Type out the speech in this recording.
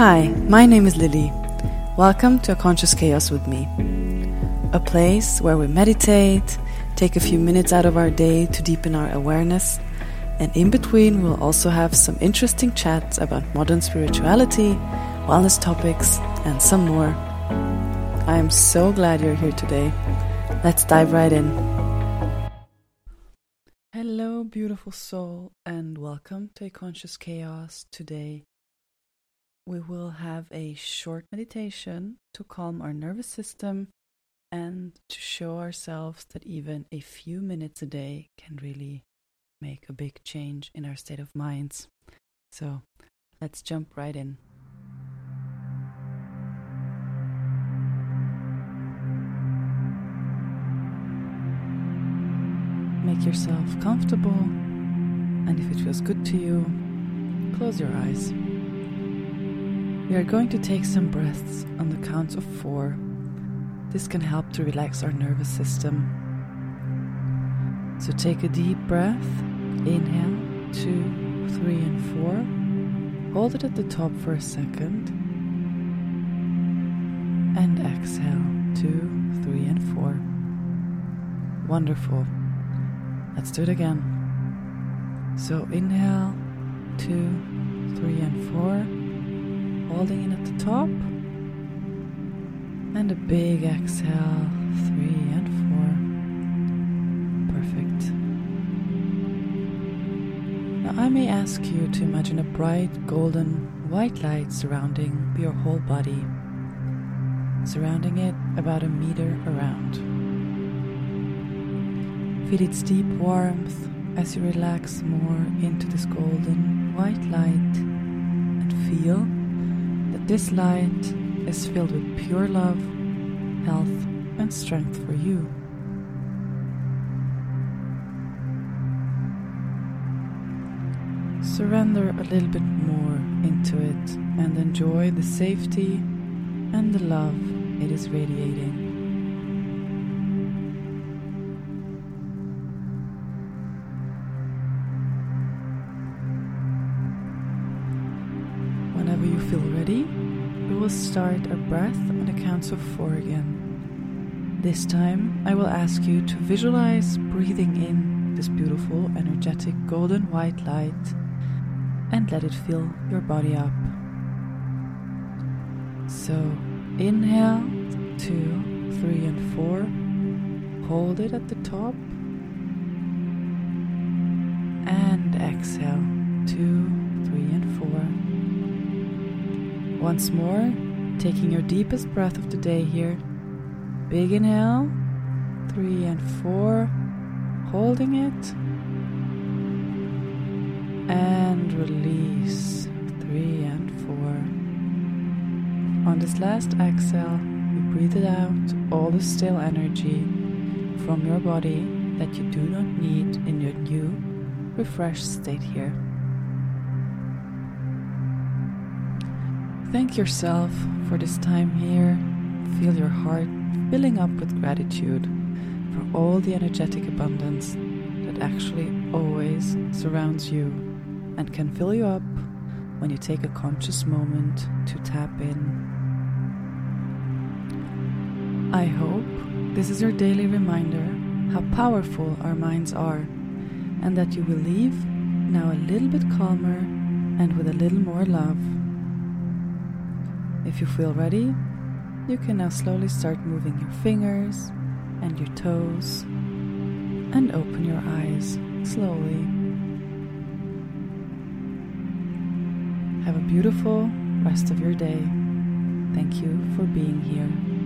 Hi, my name is Lili. Welcome to A Conscious Chaos with me. A place where we meditate, take a few minutes out of our day to deepen our awareness, and in between, we'll also have some interesting chats about modern spirituality, wellness topics, and some more. I am so glad you're here today. Let's dive right in. Hello, beautiful soul, and welcome to A Conscious Chaos today we will have a short meditation to calm our nervous system and to show ourselves that even a few minutes a day can really make a big change in our state of minds. So let's jump right in. Make yourself comfortable, and if it feels good to you, close your eyes. We are going to take some breaths on the counts of four. This can help to relax our nervous system. So take a deep breath. Inhale, two, three, and four. Hold it at the top for a second. And exhale, two, three, and four. Wonderful. Let's do it again. So inhale, two, three, and four holding in at the top. And a big exhale, three and four. Perfect. Now I may ask you to imagine a bright golden white light surrounding your whole body, surrounding it about a meter around. Feel its deep warmth as you relax more into this golden white light and feel this light is filled with pure love, health, and strength for you. Surrender a little bit more into it and enjoy the safety and the love it is radiating. Whenever you feel ready, we will start our breath on the counts of four again. This time, I will ask you to visualize breathing in this beautiful, energetic, golden white light and let it fill your body up. So, inhale, two, three, and four. Hold it at the top. And exhale, two, three, and four. Once more, taking your deepest breath of the day here. Big inhale, three and four, holding it, and release, three and four. On this last exhale, you breathe it out, all the stale energy from your body that you do not need in your new, refreshed state here. Thank yourself for this time here. Feel your heart filling up with gratitude for all the energetic abundance that actually always surrounds you and can fill you up when you take a conscious moment to tap in. I hope this is your daily reminder how powerful our minds are and that you will leave now a little bit calmer and with a little more love. If you feel ready, you can now slowly start moving your fingers and your toes and open your eyes slowly. Have a beautiful rest of your day. Thank you for being here.